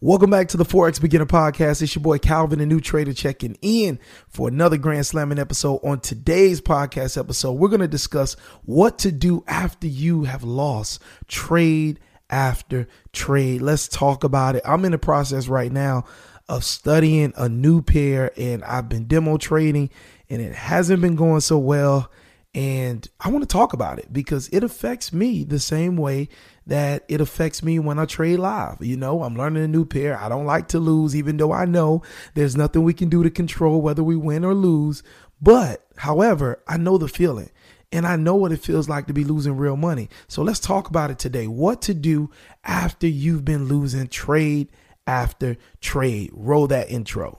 Welcome back to the Forex Beginner Podcast. It's your boy Calvin, the new trader, checking in for another Grand Slamming episode. On today's podcast episode, we're going to discuss what to do after you have lost trade after trade. Let's talk about it. I'm in the process right now of studying a new pair, and I've been demo trading, and it hasn't been going so well. And I want to talk about it because it affects me the same way that it affects me when I trade live. You know, I'm learning a new pair. I don't like to lose, even though I know there's nothing we can do to control whether we win or lose. But, however, I know the feeling and I know what it feels like to be losing real money. So let's talk about it today. What to do after you've been losing trade after trade. Roll that intro.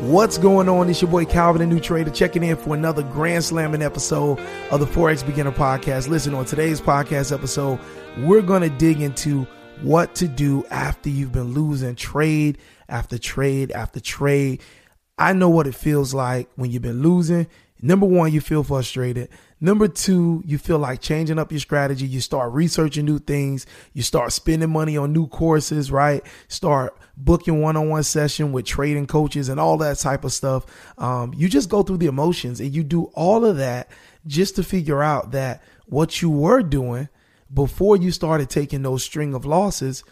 What's going on? It's your boy Calvin, the new trader, checking in for another Grand Slamming episode of the Forex Beginner Podcast. Listen, on today's podcast episode, we're going to dig into what to do after you've been losing trade after trade after trade. I know what it feels like when you've been losing. Number one, you feel frustrated. Number two, you feel like changing up your strategy. You start researching new things. You start spending money on new courses, right? Start booking one-on-one session with trading coaches and all that type of stuff. Um, you just go through the emotions and you do all of that just to figure out that what you were doing before you started taking those string of losses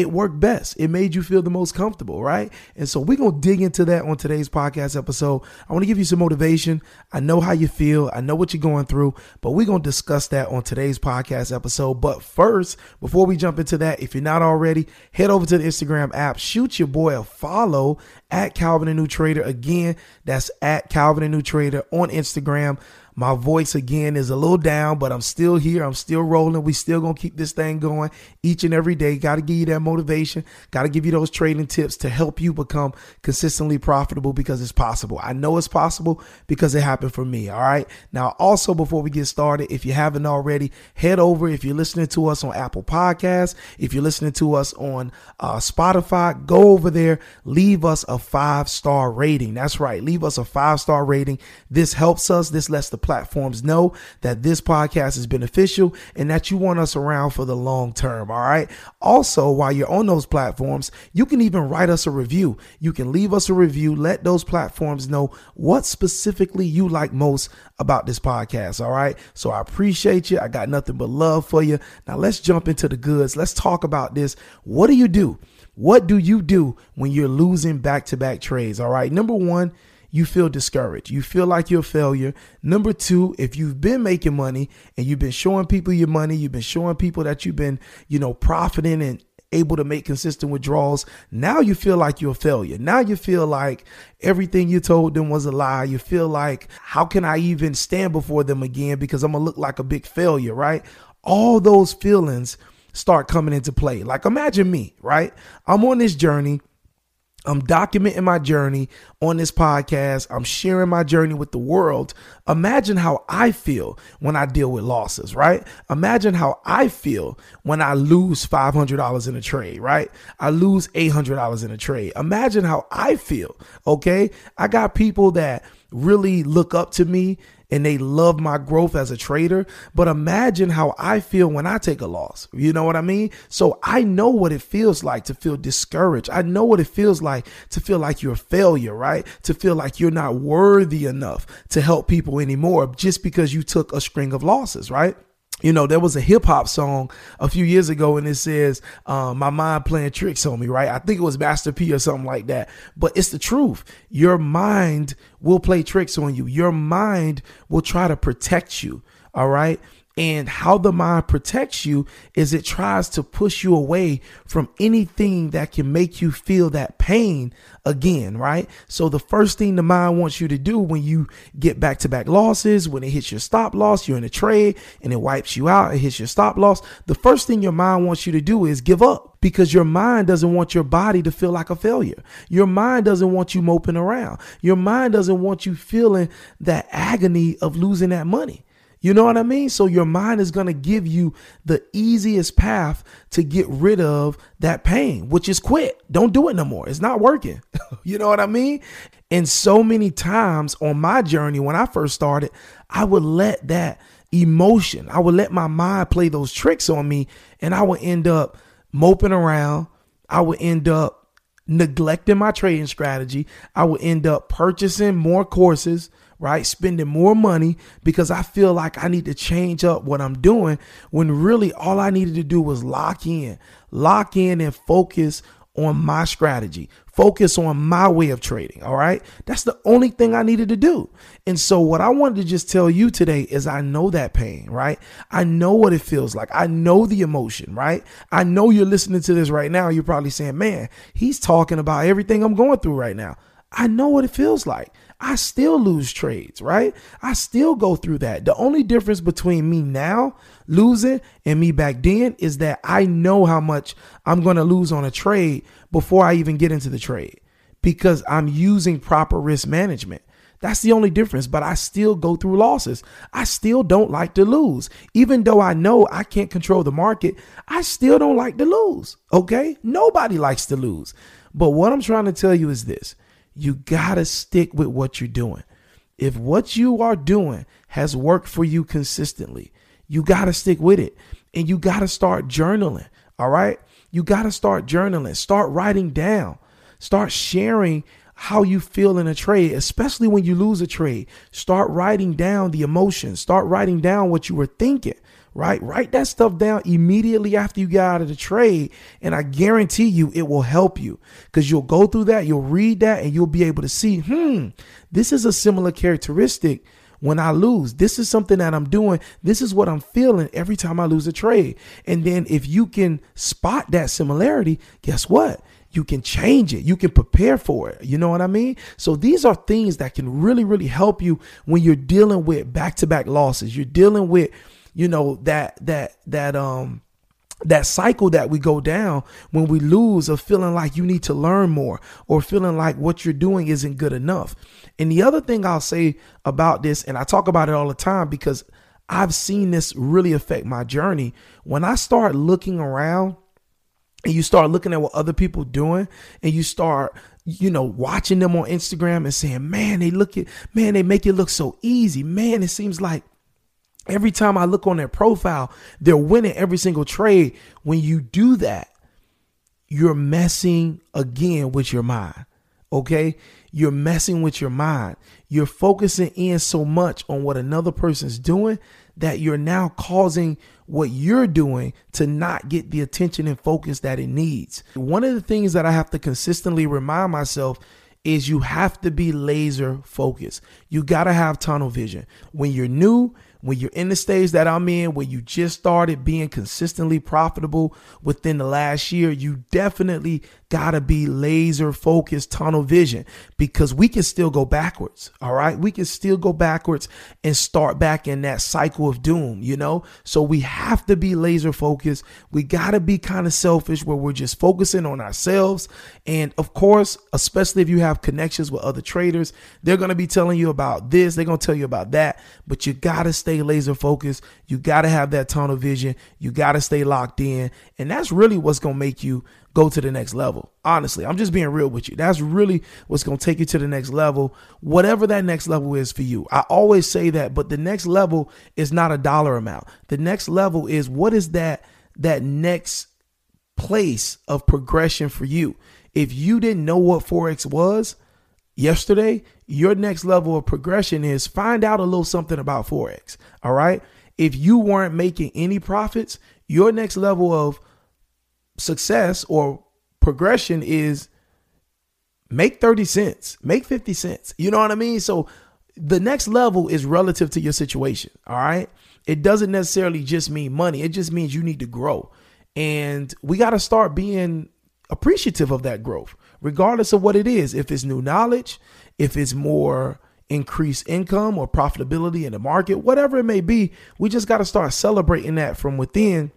it worked best. It made you feel the most comfortable, right? And so we're going to dig into that on today's podcast episode. I want to give you some motivation. I know how you feel. I know what you're going through, but we're going to discuss that on today's podcast episode. But first, before we jump into that, if you're not already, head over to the Instagram app, shoot your boy a follow at Calvin and New Trader. Again, that's at Calvin and New Trader on Instagram. My voice again is a little down, but I'm still here. I'm still rolling. We still gonna keep this thing going each and every day. Got to give you that motivation. Got to give you those trading tips to help you become consistently profitable because it's possible. I know it's possible because it happened for me. All right. Now, also before we get started, if you haven't already, head over. If you're listening to us on Apple Podcasts, if you're listening to us on uh, Spotify, go over there. Leave us a five star rating. That's right. Leave us a five star rating. This helps us. This lets the platforms know that this podcast is beneficial and that you want us around for the long term. All right. Also, while you're on those platforms, you can even write us a review. You can leave us a review. Let those platforms know what specifically you like most about this podcast. All right. So I appreciate you. I got nothing but love for you. Now let's jump into the goods. Let's talk about this. What do you do? What do you do when you're losing back to back trades? All right. Number one, you feel discouraged. You feel like you're a failure. Number two, if you've been making money and you've been showing people your money, you've been showing people that you've been, you know, profiting and able to make consistent withdrawals. Now you feel like you're a failure. Now you feel like everything you told them was a lie. You feel like, how can I even stand before them again? Because I'm going to look like a big failure, right? All those feelings start coming into play. Like imagine me, right? I'm on this journey. I'm documenting my journey on this podcast. I'm sharing my journey with the world. Imagine how I feel when I deal with losses, right? Imagine how I feel when I lose $500 in a trade, right? I lose $800 in a trade. Imagine how I feel, okay? I got people that really look up to me and they love my growth as a trader. But imagine how I feel when I take a loss. You know what I mean? So I know what it feels like to feel discouraged. I know what it feels like to feel like you're a failure, right? To feel like you're not worthy enough to help people anymore just because you took a string of losses, right? You know, there was a hip hop song a few years ago and it says, um, my mind playing tricks on me, right? I think it was Master P or something like that. But it's the truth. Your mind will play tricks on you. Your mind will try to protect you. All right. And how the mind protects you is it tries to push you away from anything that can make you feel that pain again, right? So the first thing the mind wants you to do when you get back to back losses, when it hits your stop loss, you're in a trade and it wipes you out, it hits your stop loss. The first thing your mind wants you to do is give up because your mind doesn't want your body to feel like a failure. Your mind doesn't want you moping around. Your mind doesn't want you feeling that agony of losing that money. You know what I mean? So your mind is going to give you the easiest path to get rid of that pain, which is quit. Don't do it no more. It's not working. you know what I mean? And so many times on my journey, when I first started, I would let that emotion, I would let my mind play those tricks on me, and I would end up moping around. I would end up neglecting my trading strategy. I would end up purchasing more courses right? Spending more money because I feel like I need to change up what I'm doing when really all I needed to do was lock in, lock in and focus on my strategy, focus on my way of trading. All right. That's the only thing I needed to do. And so, what I wanted to just tell you today is I know that pain, right? I know what it feels like. I know the emotion, right? I know you're listening to this right now. You're probably saying, man, he's talking about everything I'm going through right now. I know what it feels like. I still lose trades, right? I still go through that. The only difference between me now losing and me back then is that I know how much I'm going to lose on a trade before I even get into the trade because I'm using proper risk management. That's the only difference, but I still go through losses. I still don't like to lose. Even though I know I can't control the market, I still don't like to lose. Okay? Nobody likes to lose. But what I'm trying to tell you is this you got to stick with what you're doing. If what you are doing has worked for you consistently, you got to stick with it and you got to start journaling. All right. You got to start journaling, start writing down, start sharing how you feel in a trade, especially when you lose a trade. Start writing down the emotions, start writing down what you were thinking right? Write that stuff down immediately after you get out of the trade. And I guarantee you it will help you because you'll go through that, you'll read that, and you'll be able to see, hmm, this is a similar characteristic when I lose. This is something that I'm doing. This is what I'm feeling every time I lose a trade. And then if you can spot that similarity, guess what? You can change it. You can prepare for it. You know what I mean? So these are things that can really, really help you when you're dealing with back to back losses. You're dealing with you know that that that um that cycle that we go down when we lose of feeling like you need to learn more or feeling like what you're doing isn't good enough. And the other thing I'll say about this, and I talk about it all the time because I've seen this really affect my journey. When I start looking around and you start looking at what other people doing and you start you know watching them on Instagram and saying man they look at man they make it look so easy man it seems like Every time I look on their profile, they're winning every single trade. When you do that, you're messing again with your mind. Okay? You're messing with your mind. You're focusing in so much on what another person's doing that you're now causing what you're doing to not get the attention and focus that it needs. One of the things that I have to consistently remind myself is you have to be laser focused. You got to have tunnel vision. When you're new, when you're in the stage that I'm in, when you just started being consistently profitable within the last year, you definitely got to be laser focused, tunnel vision, because we can still go backwards. All right. We can still go backwards and start back in that cycle of doom, you know? So we have to be laser focused. We got to be kind of selfish where we're just focusing on ourselves. And of course, especially if you have connections with other traders, they're to be telling you about this, they're to tell you about that, but you got to stay laser focused. You got to have that tunnel vision. You got to stay locked in. And that's really what's to make you go to the next level. Honestly, I'm just being real with you. That's really what's going to take you to the next level, whatever that next level is for you. I always say that, but the next level is not a dollar amount. The next level is what is that that next place of progression for you. If you didn't know what forex was yesterday, your next level of progression is find out a little something about forex, all right? If you weren't making any profits, your next level of success or progression is make 30 cents, make 50 cents. You know what I mean? So the next level is relative to your situation. All right. it doesn't necessarily just mean money. It just means you need to grow. And we got to start being appreciative of that growth, regardless of what it is. If it's new knowledge, if it's more increased income or profitability in the market, whatever it may be, we just got to start celebrating that from within.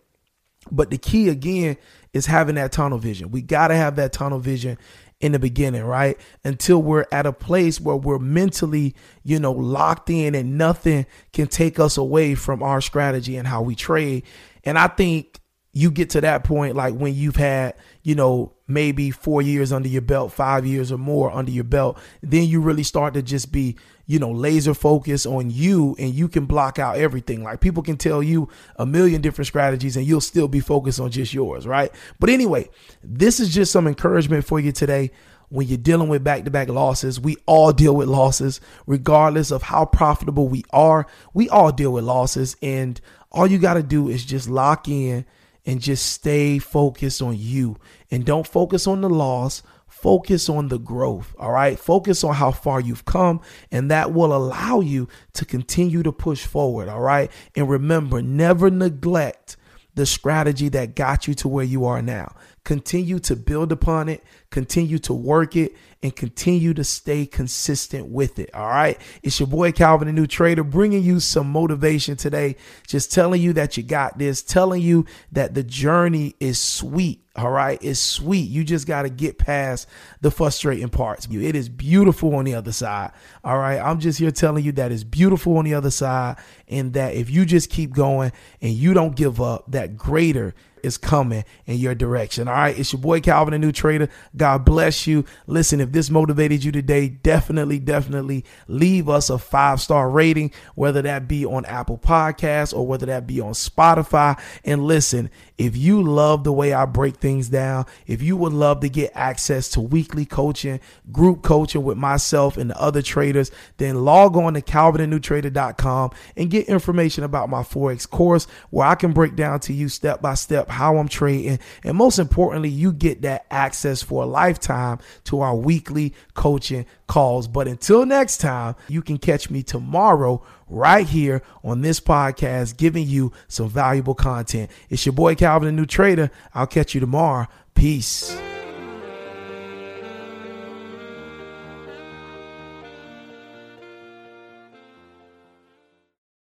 But the key again is having that tunnel vision. We got to have that tunnel vision in the beginning, right? Until we're at a place where we're mentally, you know, locked in and nothing can take us away from our strategy and how we trade. And I think you get to that point like when you've had, you know, maybe four years under your belt, five years or more under your belt, then you really start to just be, you know, laser focus on you and you can block out everything. Like people can tell you a million different strategies and you'll still be focused on just yours, right? But anyway, this is just some encouragement for you today when you're dealing with back to back losses. We all deal with losses, regardless of how profitable we are. We all deal with losses. And all you got to do is just lock in and just stay focused on you and don't focus on the loss. Focus on the growth. All right. Focus on how far you've come, and that will allow you to continue to push forward. All right. And remember, never neglect the strategy that got you to where you are now. Continue to build upon it, continue to work it, and continue to stay consistent with it. All right. It's your boy Calvin, the new trader, bringing you some motivation today. Just telling you that you got this, telling you that the journey is sweet. All right. It's sweet. You just got to get past the frustrating parts. It is beautiful on the other side. All right. I'm just here telling you that it's beautiful on the other side. And that if you just keep going and you don't give up, that greater is coming in your direction. All right. It's your boy Calvin, the new trader. God bless you. Listen, if this motivated you today, definitely, definitely leave us a five star rating, whether that be on Apple Podcasts or whether that be on Spotify. And listen, if you love the way I break things down, if you would love to get access to weekly coaching, group coaching with myself and the other traders, then log on to calvinandnewtrader.com and get information about my Forex course where I can break down to you step by step how I'm trading. And most importantly, you get that access for a lifetime to our weekly coaching calls. But until next time, you can catch me tomorrow right here on this podcast, giving you some valuable content. It's your boy Calvin, the new trader. I'll catch you tomorrow. Peace.